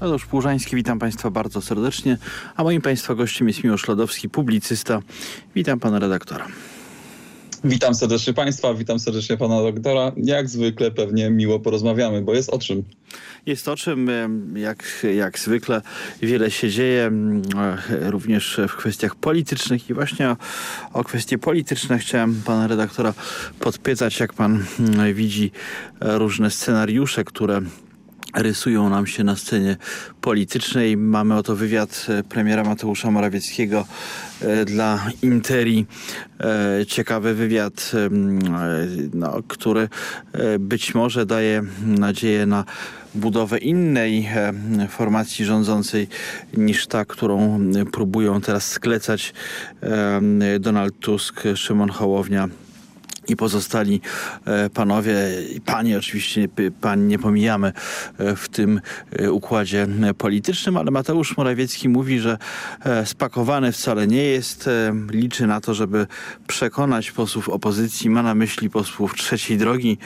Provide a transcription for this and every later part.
Tadeusz Płużański, witam Państwa bardzo serdecznie, a moim Państwa gościem jest Miłosz Lodowski, publicysta. Witam Pana redaktora. Witam serdecznie Państwa, witam serdecznie Pana doktora. Jak zwykle pewnie miło porozmawiamy, bo jest o czym. Jest o czym, jak, jak zwykle wiele się dzieje, również w kwestiach politycznych i właśnie o, o kwestie polityczne chciałem Pana redaktora podpytać, jak Pan widzi różne scenariusze, które rysują nam się na scenie politycznej. Mamy oto wywiad e, premiera Mateusza Morawieckiego e, dla Interi. E, ciekawy wywiad, no, który być może daje nadzieję na budowę innej formacji rządzącej niż ta, którą próbują teraz sklecać Donald Tusk, Szymon Hołownia i pozostali e, panowie i panie, oczywiście pań nie pomijamy e, w tym e, układzie politycznym, ale Mateusz Morawiecki mówi, że spakowany wcale nie jest. Liczy na to, żeby przekonać posłów opozycji. Ma na myśli posłów trzeciej drogi.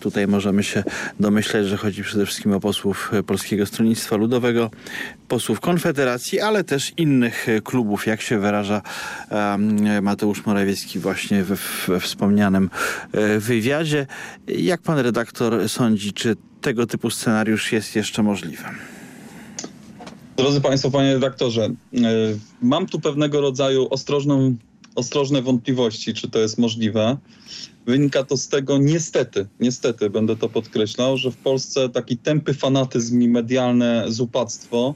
Tutaj możemy się domyśleć, że chodzi przede wszystkim o posłów Polskiego Stronnictwa Ludowego, posłów Konfederacji, ale też innych klubów, jak się wyraża Mateusz Morawiecki właśnie we, we wspomnianym E, wywiadzie. Jak pan redaktor sądzi, czy tego typu scenariusz jest jeszcze możliwy? Drodzy Państwo, Panie redaktorze, e, mam tu pewnego rodzaju ostrożną, ostrożne wątpliwości, czy to jest możliwe. Wynika to z tego, niestety, niestety będę to podkreślał, że w Polsce taki tępy fanatyzm i medialne zupactwo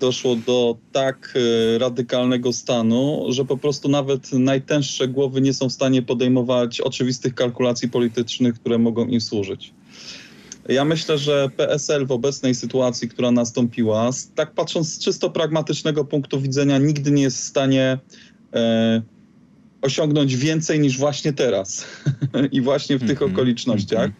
doszło do tak e, radykalnego stanu, że po prostu nawet najtęższe głowy nie są w stanie podejmować oczywistych kalkulacji politycznych, które mogą im służyć. Ja myślę, że PSL w obecnej sytuacji, która nastąpiła, tak patrząc z czysto pragmatycznego punktu widzenia, nigdy nie jest w stanie e, osiągnąć więcej niż właśnie teraz i właśnie w tych -hmm, okolicznościach.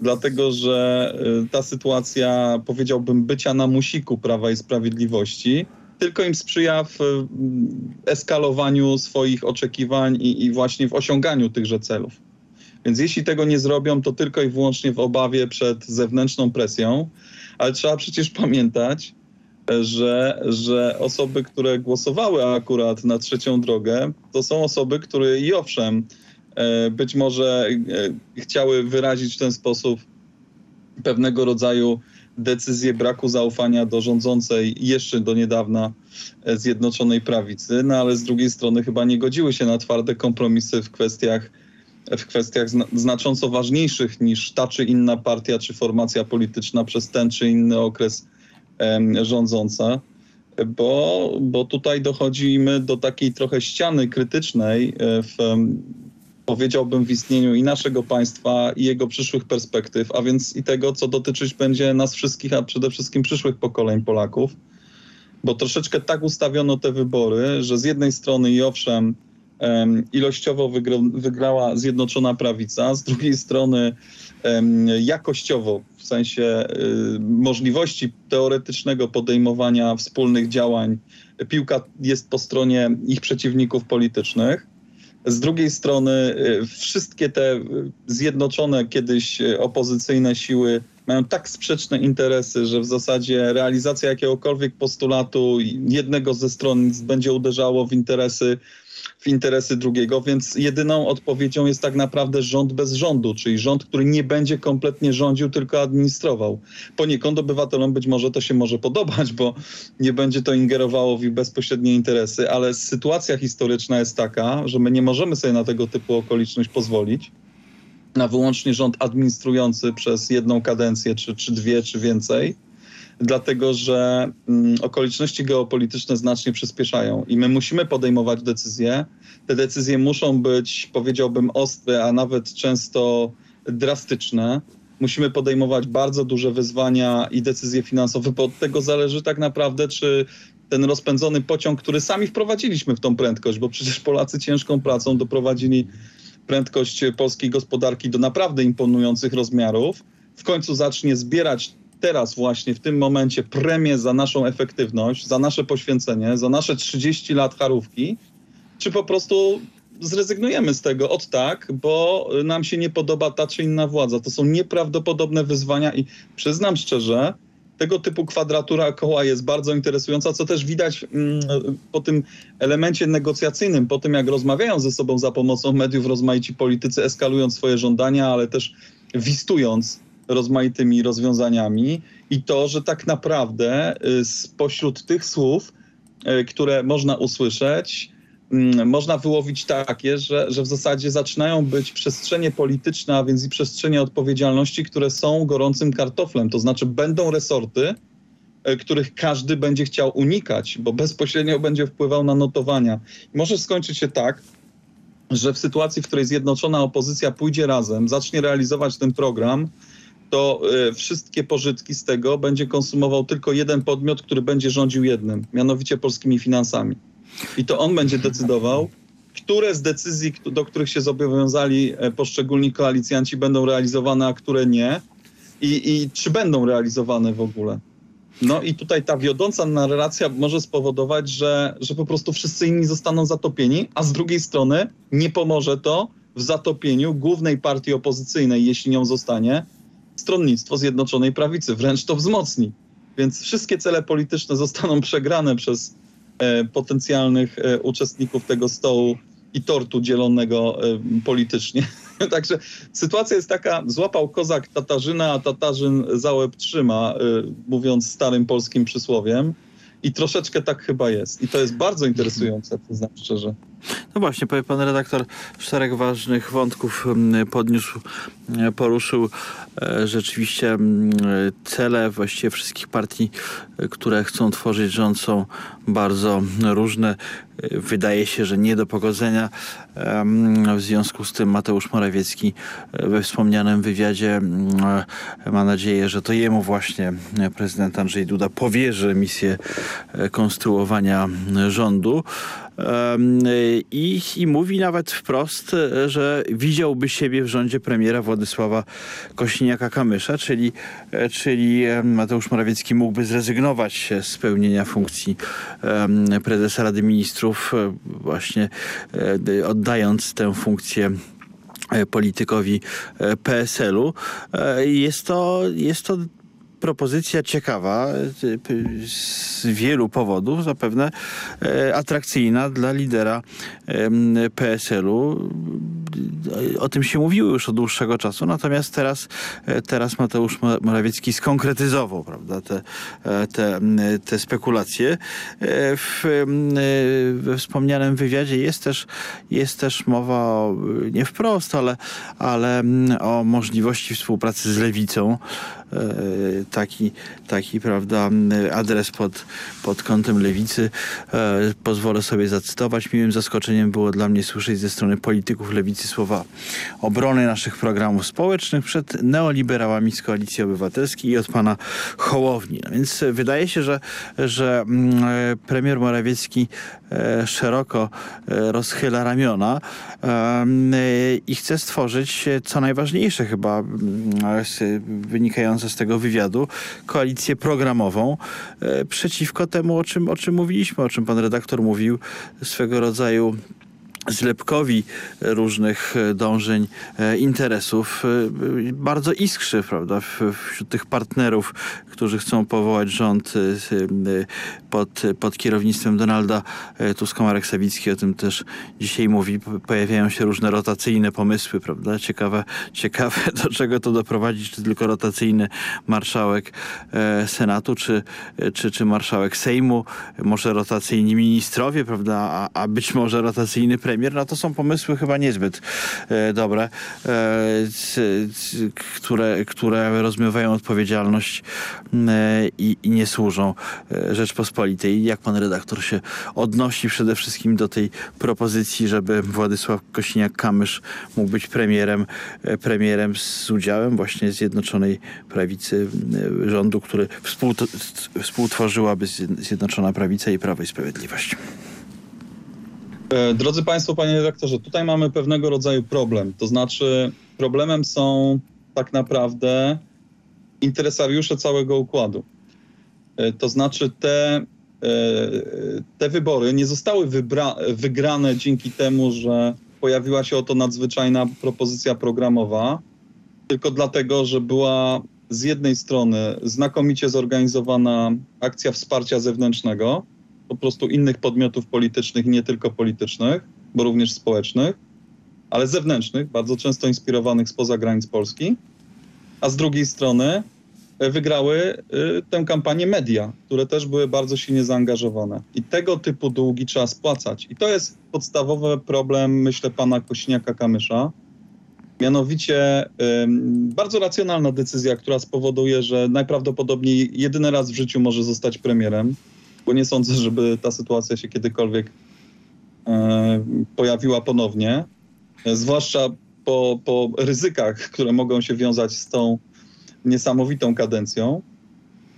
Dlatego że y, ta sytuacja, powiedziałbym, bycia na musiku Prawa i Sprawiedliwości, tylko im sprzyja w mm, eskalowaniu swoich oczekiwań i, i właśnie w osiąganiu tychże celów. Więc jeśli tego nie zrobią, to tylko i wyłącznie w obawie przed zewnętrzną presją, ale trzeba przecież pamiętać, że, że osoby, które głosowały akurat na trzecią drogę, to są osoby, które i owszem, E, być może e, chciały wyrazić w ten sposób pewnego rodzaju decyzję braku zaufania do rządzącej jeszcze do niedawna e, Zjednoczonej Prawicy, no ale z drugiej strony chyba nie godziły się na twarde kompromisy w kwestiach, w kwestiach znacząco ważniejszych niż ta czy inna partia czy formacja polityczna przez ten czy inny okres rządząca. Bo, bo tutaj dochodzimy do takiej trochę ściany krytycznej w powiedziałbym, w istnieniu i naszego państwa, i jego przyszłych perspektyw, a więc i tego, co dotyczyć będzie nas wszystkich, a przede wszystkim przyszłych pokoleń Polaków. Bo troszeczkę tak ustawiono te wybory, że z jednej strony i owszem, ilościowo wygrała Zjednoczona Prawica, z drugiej strony jakościowo, w sensie y, możliwości teoretycznego podejmowania wspólnych działań, piłka jest po stronie ich przeciwników politycznych. Z drugiej strony y, wszystkie te zjednoczone kiedyś y, opozycyjne siły mają tak sprzeczne interesy, że w zasadzie realizacja jakiegokolwiek postulatu jednego ze stron będzie uderzało w interesy w interesy drugiego, więc jedyną odpowiedzią jest tak naprawdę rząd bez rządu, czyli rząd, który nie będzie kompletnie rządził, tylko administrował. Poniekąd obywatelom być może to się może podobać, bo nie będzie to ingerowało w ich bezpośrednie interesy, ale sytuacja historyczna jest taka, że my nie możemy sobie na tego typu okoliczność pozwolić na wyłącznie rząd administrujący przez jedną kadencję, czy, czy dwie, czy więcej dlatego że mm, okoliczności geopolityczne znacznie przyspieszają i my musimy podejmować decyzje. Te decyzje muszą być, powiedziałbym, ostre, a nawet często drastyczne. Musimy podejmować bardzo duże wyzwania i decyzje finansowe, bo od tego zależy tak naprawdę, czy ten rozpędzony pociąg, który sami wprowadziliśmy w tą prędkość, bo przecież Polacy ciężką pracą doprowadzili prędkość polskiej gospodarki do naprawdę imponujących rozmiarów, w końcu zacznie zbierać teraz właśnie, w tym momencie premię za naszą efektywność, za nasze poświęcenie, za nasze 30 lat charówki, czy po prostu zrezygnujemy z tego od tak, bo nam się nie podoba ta czy inna władza. To są nieprawdopodobne wyzwania i przyznam szczerze, tego typu kwadratura koła jest bardzo interesująca, co też widać mm, po tym elemencie negocjacyjnym, po tym jak rozmawiają ze sobą za pomocą mediów rozmaici politycy, eskalując swoje żądania, ale też wistując rozmaitymi rozwiązaniami i to, że tak naprawdę y, spośród tych słów, y, które można usłyszeć, mm, można wyłowić takie, że, że w zasadzie zaczynają być przestrzenie polityczne, a więc i przestrzenie odpowiedzialności, które są gorącym kartoflem. To znaczy będą resorty, y, których każdy będzie chciał unikać, bo bezpośrednio będzie wpływał na notowania. Może skończyć się tak, że w sytuacji, w której zjednoczona opozycja pójdzie razem, zacznie realizować ten program, to y, wszystkie pożytki z tego będzie konsumował tylko jeden podmiot, który będzie rządził jednym, mianowicie polskimi finansami. I to on będzie decydował, które z decyzji, do których się zobowiązali e, poszczególni koalicjanci, będą realizowane, a które nie. I, i czy będą realizowane w ogóle. No i tutaj ta wiodąca narracja może spowodować, że, że po prostu wszyscy inni zostaną zatopieni, a z drugiej strony nie pomoże to w zatopieniu głównej partii opozycyjnej, jeśli nią zostanie, stronnictwo Zjednoczonej Prawicy. Wręcz to wzmocni. Więc wszystkie cele polityczne zostaną przegrane przez e, potencjalnych e, uczestników tego stołu i tortu dzielonego e, politycznie. Także sytuacja jest taka, złapał kozak Tatarzyna, a Tatarzyn za łeb trzyma, e, mówiąc starym polskim przysłowiem. I troszeczkę tak chyba jest. I to jest bardzo interesujące, przyznam szczerze. No właśnie, powie pan redaktor, szereg ważnych wątków mm, podniósł, e, poruszył e, rzeczywiście mm, cele właściwie wszystkich partii, e, które chcą tworzyć rząd są bardzo różne. Wydaje się, że nie do pogodzenia. W związku z tym Mateusz Morawiecki we wspomnianym wywiadzie ma nadzieję, że to jemu właśnie prezydent Andrzej Duda powierzy misję konstruowania rządu. I, I mówi nawet wprost, że widziałby siebie w rządzie premiera Władysława Kośniaka-Kamysza, czyli, czyli Mateusz Morawiecki mógłby zrezygnować z pełnienia funkcji prezesa Rady Ministrów, właśnie e, oddając tę funkcję e, politykowi e, PSL-u. Jest to, jest to propozycja ciekawa z wielu powodów, zapewne e, atrakcyjna dla lidera PSL-u. O tym się mówiło już od dłuższego czasu, natomiast teraz, e, teraz Mateusz Morawiecki skonkretyzował prawda, te, e, te, te spekulacje. W, we wspomnianym wywiadzie jest też, jest też mowa o, nie wprost, ale, ale o możliwości współpracy z lewicą taki, taki prawda, adres pod, pod kątem lewicy. E, pozwolę sobie zacytować. Miłym zaskoczeniem było dla mnie słyszeć ze strony polityków lewicy słowa obrony naszych programów społecznych przed neoliberałami z Koalicji Obywatelskiej i od pana Hołowni. No więc wydaje się, że, że mm, e, premier Morawiecki e, szeroko rozchyla ramiona i chce stworzyć co najważniejsze chyba mm, wynikające z tego wywiadu koalicję programową e, przeciwko temu, o czym, o czym mówiliśmy, o czym pan redaktor mówił, swego rodzaju zlepkowi różnych dążeń, e, interesów e, bardzo iskrzy, prawda, wśród tych partnerów, którzy chcą powołać rząd pod, pod kierownictwem Donalda Tuska, Marek Sawicki o tym też dzisiaj mówi. Pojawiają się różne rotacyjne pomysły, prawda? Ciekawe, ciekawe do czego to doprowadzi, czy tylko rotacyjny marszałek Senatu, czy, czy, czy marszałek Sejmu, może rotacyjni ministrowie, prawda, a, a być może rotacyjny premier. No to są pomysły chyba niezbyt e, dobre, e, które, które rozmywają odpowiedzialność e, i, i nie służą Rzeczpospolitej. Jak pan redaktor się odnosi przede wszystkim do tej propozycji, żeby Władysław Kośniak-Kamysz mógł być premierem, premierem z udziałem właśnie Zjednoczonej Prawicy rządu, który współtworzyłaby Zjednoczona Prawica i Prawo i Sprawiedliwość. E, drodzy Państwo, Panie redaktorze, tutaj mamy pewnego rodzaju problem. To znaczy, problemem są tak naprawdę interesariusze całego układu. E, to znaczy, te, e, te wybory nie zostały wybra- wygrane dzięki temu, że pojawiła się oto nadzwyczajna propozycja programowa, tylko dlatego, że była z jednej strony znakomicie zorganizowana akcja wsparcia zewnętrznego, po prostu innych podmiotów politycznych, nie tylko politycznych, bo również społecznych, ale zewnętrznych, bardzo często inspirowanych spoza granic Polski, a z drugiej strony e, wygrały y, tę kampanię media, które też były bardzo silnie zaangażowane. I tego typu długi trzeba spłacać. I to jest podstawowy problem, myślę, pana Kośniaka-Kamysza. Mianowicie bardzo racjonalna decyzja, która spowoduje, że najprawdopodobniej jedyny raz w życiu może zostać premierem, bo nie sądzę, żeby ta sytuacja się kiedykolwiek y, pojawiła ponownie zwłaszcza po, po ryzykach, które mogą się wiązać z tą niesamowitą kadencją.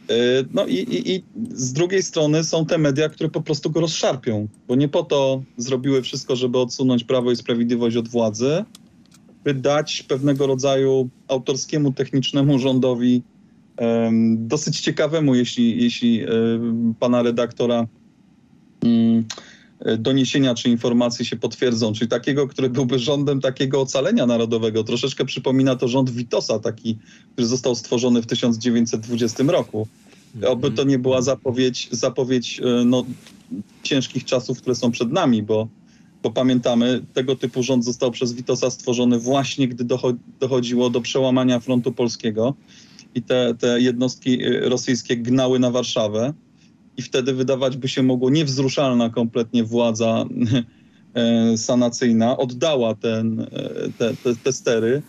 E, no i, i, i, z drugiej strony są te media, które po prostu go rozszarpią, bo nie po to zrobiły wszystko, żeby odsunąć Prawo i Sprawiedliwość od władzy, by dać pewnego rodzaju autorskiemu, technicznemu rządowi, dosyć ciekawemu, jeśli, jeśli pana redaktora um, E, doniesienia czy informacje się potwierdzą, czyli takiego, który byłby rządem takiego ocalenia narodowego. Troszeczkę przypomina to rząd Witosa, taki, który został stworzony w 1920 roku. Oby to nie była zapowiedź, zapowiedź e, no, ciężkich czasów, które są przed nami, bo, bo pamiętamy, tego typu rząd został przez Witosa stworzony właśnie, gdy dochodziło do przełamania frontu polskiego i te, te jednostki e, rosyjskie gnały na Warszawę i wtedy wydawać by się mogło niewzruszalna kompletnie władza e, sanacyjna oddała ten, e, te, te, te stery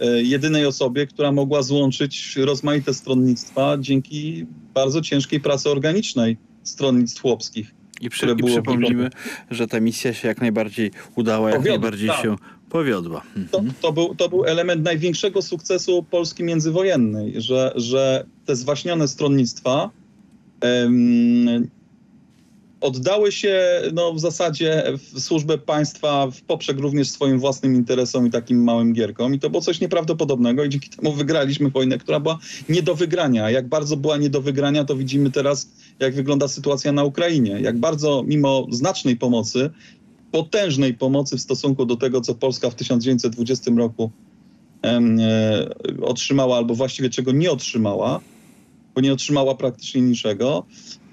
e, jedynej osobie, która mogła złączyć rozmaite stronnictwa dzięki bardzo ciężkiej pracy organicznej stronnictw chłopskich. I, przy, i przypomnijmy, że ta misja się jak najbardziej udała, jak najbardziej tak. się powiodła. To, mhm. to, był, to był element największego sukcesu Polski międzywojennej, że, że te zwaśnione stronnictwa oddały się no, w zasadzie w służbę państwa w poprzek również swoim własnym interesom i takim małym gierkom. I to było coś nieprawdopodobnego i dzięki temu wygraliśmy wojnę, która była nie do wygrania. Jak bardzo była nie do wygrania, to widzimy teraz, jak wygląda sytuacja na Ukrainie. Jak bardzo mimo znacznej pomocy, potężnej pomocy w stosunku do tego, co Polska w 1920 roku e, otrzymała, albo właściwie czego nie otrzymała, bo nie otrzymała praktycznie niczego.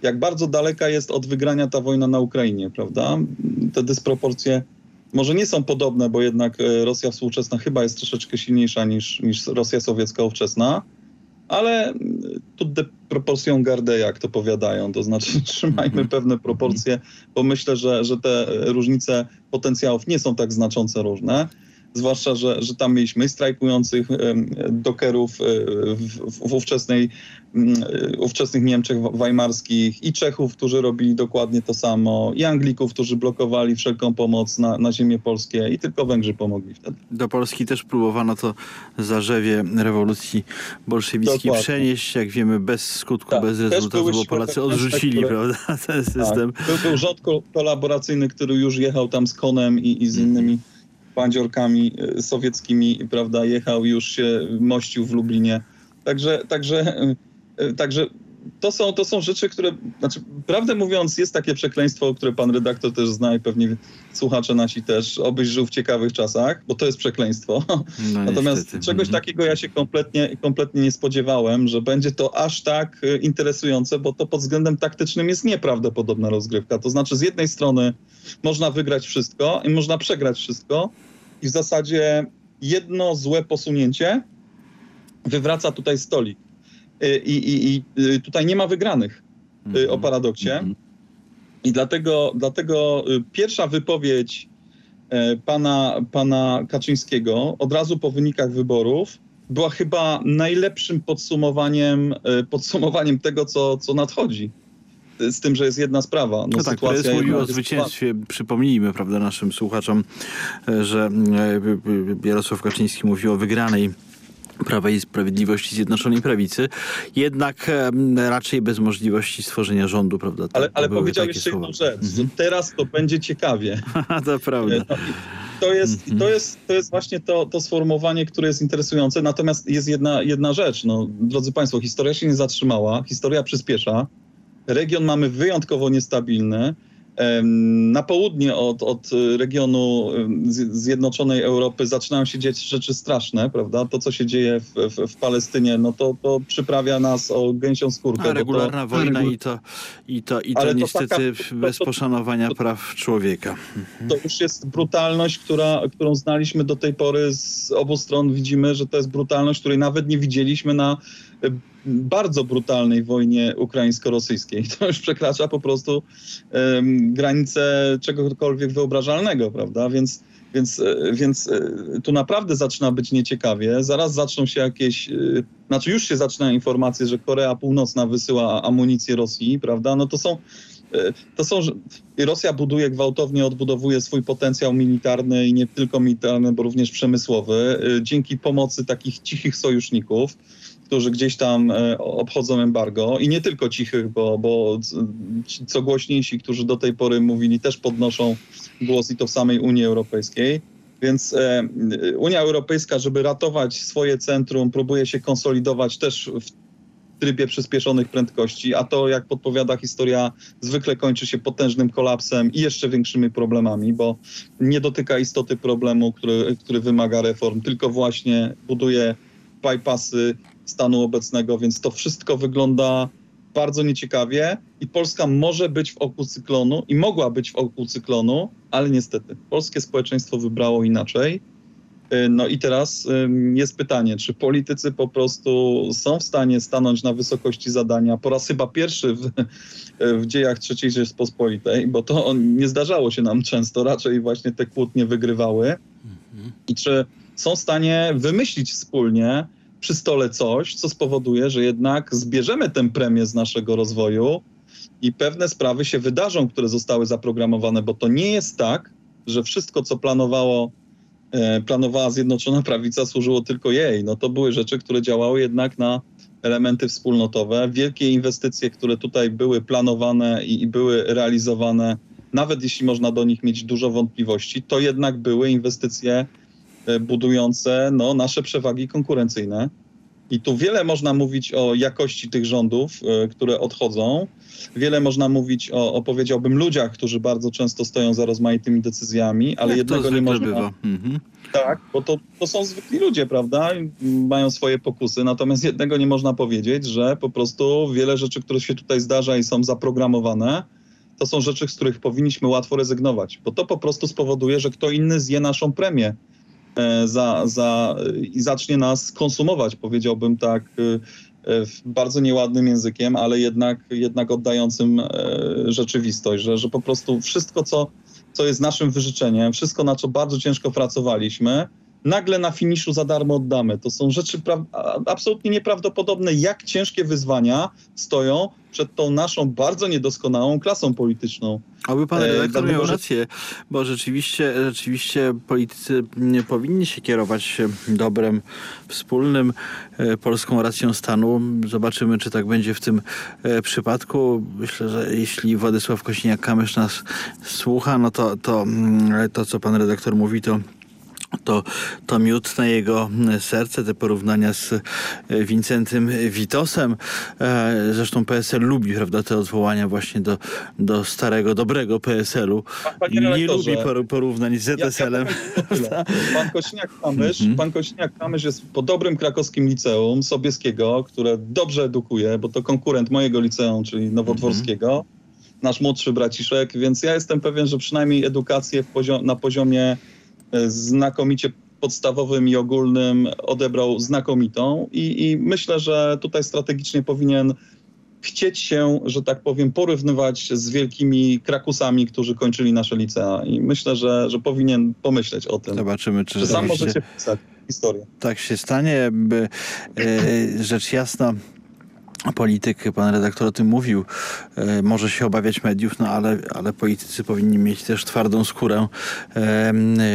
Jak bardzo daleka jest od wygrania ta wojna na Ukrainie, prawda? Te dysproporcje może nie są podobne, bo jednak e, Rosja współczesna chyba jest troszeczkę silniejsza niż, niż Rosja sowiecka ówczesna, ale tu de proporcją gardę, jak to powiadają, to znaczy trzymajmy mhm. pewne proporcje, bo myślę, że, że te różnice potencjałów nie są tak znaczące różne zwłaszcza, że, że tam mieliśmy strajkujących dokerów e, w, w ówczesnej, mm, e, ówczesnych Niemczech weimarskich i Czechów, którzy robili dokładnie to samo, i Anglików, którzy blokowali wszelką pomoc na, na ziemię polskie i tylko Węgrzy pomogli wtedy. Do Polski też próbowano to zarzewie rewolucji bolszewickiej dokładnie. przenieść, jak wiemy, bez skutku, tak, bez rezultatu, bo Polacy odrzucili które... prawda, ten tak. system. Tak. Był, był rząd kolaboracyjny, który już jechał tam z konem i, i z innymi bandziorkami e, sowieckimi, prawda, jechał, już się mościł w Lublinie. Także, także, e, także to są, to są rzeczy, które, znaczy, prawdę mówiąc, jest takie przekleństwo, które pan redaktor też zna i pewnie słuchacze nasi też, obyś żył w ciekawych czasach, bo to jest przekleństwo. No, Natomiast niestety. czegoś mhm. takiego ja się kompletnie, kompletnie nie spodziewałem, że będzie to aż tak interesujące, bo to pod względem taktycznym jest nieprawdopodobna rozgrywka. To znaczy, z jednej strony można wygrać wszystko i można przegrać wszystko, i w zasadzie jedno złe posunięcie wywraca tutaj stolik. Y, I, i, i y, tutaj nie ma wygranych mm -hmm. o paradoksie. Mm -hmm. I dlatego, dlatego pierwsza wypowiedź pana, pana Kaczyńskiego od razu po wynikach wyborów była chyba najlepszym podsumowaniem, podsumowaniem tego, co, co nadchodzi z tym, że jest jedna sprawa. No, no tak, prezes mówił o zwycięstwie. Przypomnijmy prawda, naszym słuchaczom, że Jarosław Kaczyński mówił o wygranej Prawa i Sprawiedliwości Zjednoczonej Prawicy, jednak e, raczej bez możliwości stworzenia rządu, prawda? ale, ale powiedział jeszcze jedną rzecz, mhm. teraz to będzie ciekawie. to prawda. No to jest, to jest, to jest właśnie to, to sformułowanie, które jest interesujące. Natomiast jest jedna, jedna rzecz. No, drodzy Państwo, historia się nie zatrzymała, historia przyspiesza region mamy wyjątkowo niestabilny. Na południe od, od regionu Zjednoczonej Europy zaczynają się dziać rzeczy straszne, prawda? To, co się dzieje w, w, w Palestynie, no to, to przyprawia nas o gęsią skórkę. A regularna to, wojna i to, i to, i to, to niestety taka, bez to, poszanowania praw człowieka. To już jest brutalność, która, którą znaliśmy do tej pory z obu stron. Widzimy, że to jest brutalność, której nawet nie widzieliśmy na bardzo brutalnej wojnie ukraińsko-rosyjskiej. To już przekracza po prostu granice czegokolwiek wyobrażalnego, prawda? Więc, więc, e, więc e, tu naprawdę zaczyna być nieciekawie. Zaraz zaczną się jakieś, e, znaczy już się zaczynają informacje, że Korea Północna wysyła amunicję Rosji, prawda? No to są to są, Rosja buduje gwałtownie, odbudowuje swój potencjał militarny i nie tylko militarny, bo również przemysłowy, dzięki pomocy takich cichych sojuszników którzy gdzieś tam e, obchodzą embargo i nie tylko cichych, bo, bo co głośniejsi, którzy do tej pory mówili, też podnoszą głos i to w samej Unii Europejskiej. Więc e, Unia Europejska, żeby ratować swoje centrum, próbuje się konsolidować też w trybie przyspieszonych prędkości, a to, jak podpowiada historia, zwykle kończy się potężnym kolapsem i jeszcze większymi problemami, bo nie dotyka istoty problemu, który, który wymaga reform, tylko właśnie buduje bypassy, stanu obecnego, więc to wszystko wygląda bardzo nieciekawie i Polska może być w oku cyklonu i mogła być w oku cyklonu, ale niestety polskie społeczeństwo wybrało inaczej. Y, no i teraz jest pytanie, czy politycy po prostu są w stanie stanąć na wysokości zadania po raz chyba pierwszy w, w dziejach III Rzeczpospolitej, bo to nie zdarzało się nam często, raczej właśnie te kłótnie wygrywały. Mhm. I czy są w stanie wymyślić wspólnie przy stole coś, co spowoduje, że jednak zbierzemy tę premię z naszego rozwoju i pewne sprawy się wydarzą, które zostały zaprogramowane, bo to nie jest tak, że wszystko, co planowało, e, planowała Zjednoczona Prawica, służyło tylko jej. No to były rzeczy, które działały jednak na elementy wspólnotowe. Wielkie inwestycje, które tutaj były planowane i, i były realizowane, nawet jeśli można do nich mieć dużo wątpliwości, to jednak były inwestycje budujące no, nasze przewagi konkurencyjne. I tu wiele można mówić o jakości tych rządów, e, które odchodzą. Wiele można mówić o, o powiedziałbym, ludziach, którzy bardzo często stoją za rozmaitymi decyzjami, ale Jak jednego nie można. Bywa. Mhm. Tak, bo to, to są zwykli ludzie, prawda? Mają swoje pokusy, natomiast jednego nie można powiedzieć, że po prostu wiele rzeczy, które się tutaj zdarza i są zaprogramowane, to są rzeczy, z których powinniśmy łatwo rezygnować, bo to po prostu spowoduje, że kto inny zje naszą premię. E, za, za, i zacznie nas konsumować, powiedziałbym tak e, bardzo nieładnym językiem, ale jednak, jednak oddającym e, rzeczywistość, że, że po prostu wszystko, co, co jest naszym wyżyczeniem, wszystko, na co bardzo ciężko pracowaliśmy, nagle na finiszu za darmo oddamy. To są rzeczy absolutnie nieprawdopodobne, jak ciężkie wyzwania stoją przed tą naszą bardzo niedoskonałą klasą polityczną. Oby pan e, redaktor miał rację, bo rzeczywiście, rzeczywiście politycy nie powinni się kierować dobrem wspólnym, e, polską racją stanu. Zobaczymy, czy tak będzie w tym e, przypadku. Myślę, że jeśli Władysław Kośniak-Kamysz nas słucha, no to, to, mm, to co pan redaktor mówi, to to, to miód na jego serce, te porównania z e, Wincentym Witosem. E, zresztą PSL lubi prawda, te odwołania właśnie do, do starego, dobrego PSL-u. Nie lubi porównań z ZSL-em. Ja, pan Kośniak-Kamysz mm -hmm. pan Kośniak-Kamysz jest po dobrym krakowskim liceum Sobieskiego, które dobrze edukuje, bo to konkurent mojego liceum, czyli Nowodworskiego. Mm -hmm. Nasz młodszy braciszek, więc ja jestem pewien, że przynajmniej edukację poziom, na poziomie znakomicie podstawowym i ogólnym odebrał znakomitą i, i myślę, że tutaj strategicznie powinien chcieć się, że tak powiem, porównywać z wielkimi krakusami, którzy kończyli nasze licea. I myślę, że, że powinien pomyśleć o tym. Zobaczymy, czy że sam możecie pisać historię. Tak się stanie. By, e, rzecz jasna, polityk, pan redaktor o tym mówił, e, może się obawiać mediów, no ale, ale politycy powinni mieć też twardą skórę. E,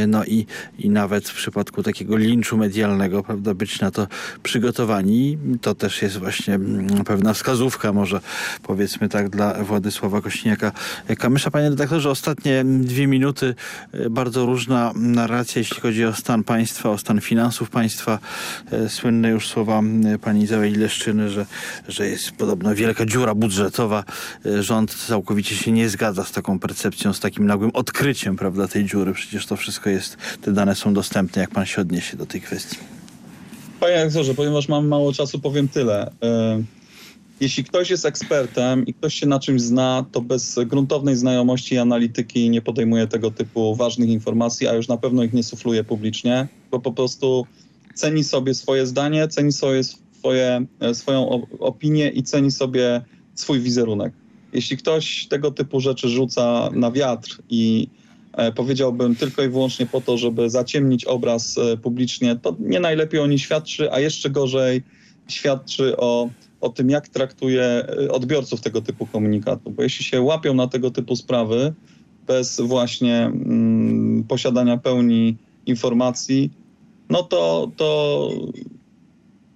no i, i nawet w przypadku takiego linczu medialnego, prawda, być na to przygotowani. To też jest właśnie mm, pewna wskazówka, może powiedzmy tak, dla Władysława Kośniaka. Kamysza, panie redaktorze, ostatnie dwie minuty, e, bardzo różna narracja, jeśli chodzi o stan państwa, o stan finansów państwa. Słynne już słowa pani Izabeli Leszczyny, że że jest podobno wielka dziura budżetowa. E, Rząd całkowicie się nie zgadza z taką percepcją, z takim nagłym odkryciem prawda, tej dziury. Przecież to wszystko jest, te dane są dostępne. Jak pan się odniesie do tej kwestii? Panie aktorze, ponieważ mam mało czasu, powiem tyle. E, Jeśli ktoś jest ekspertem i ktoś się na czymś zna, to bez gruntownej znajomości i analityki nie podejmuje tego typu ważnych informacji, a już na pewno ich nie sufluje publicznie, bo po prostu ceni sobie swoje zdanie, ceni sobie swoje, e, swoją opinię i ceni sobie swój wizerunek. Jeśli ktoś tego typu rzeczy rzuca na wiatr i e, powiedziałbym tylko i wyłącznie po to, żeby zaciemnić obraz e, publicznie, to nie najlepiej o niej świadczy, a jeszcze gorzej świadczy o, o tym, jak traktuje odbiorców tego typu komunikatu. Bo jeśli się łapią na tego typu sprawy bez właśnie mm, posiadania pełni informacji, no to, to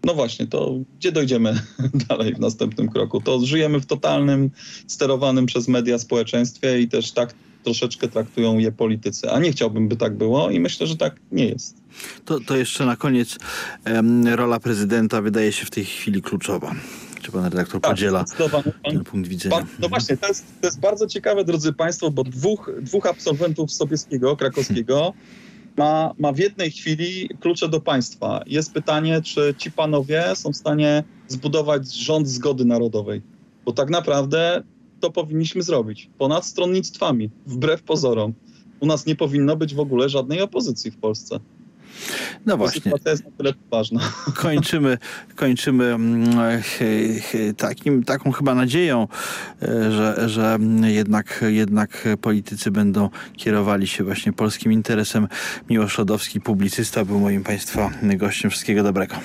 no właśnie, to gdzie dojdziemy dalej w następnym kroku? To żyjemy w totalnym, sterowanym przez media społeczeństwie i też tak troszeczkę traktują je politycy. A nie chciałbym, by tak było i myślę, że tak nie jest. To, to jeszcze na koniec rola prezydenta wydaje się w tej chwili kluczowa. Czy pan redaktor podziela zdecydowanie pan- ten punkt widzenia? Pan, no właśnie, to jest, to jest bardzo ciekawe, drodzy Państwo, bo dwóch, dwóch absolwentów Sobieskiego, krakowskiego ma, ma w jednej chwili klucze do państwa. Jest pytanie, czy ci panowie są w stanie zbudować rząd zgody narodowej. Bo tak naprawdę to powinniśmy zrobić. Ponad stronnictwami, wbrew pozorom. U nas nie powinno być w ogóle żadnej opozycji w Polsce. No właśnie. sytuacja jest na tyle ważna. kończymy, kończymy mm, takim, taką chyba nadzieją, e, że, że jednak, jednak politycy będą kierowali się właśnie polskim interesem. Miłosz Lodowski, publicysta, był moim Państwa gościem. Wszystkiego dobrego.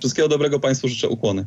Wszystkiego dobrego Państwu życzę ukłony.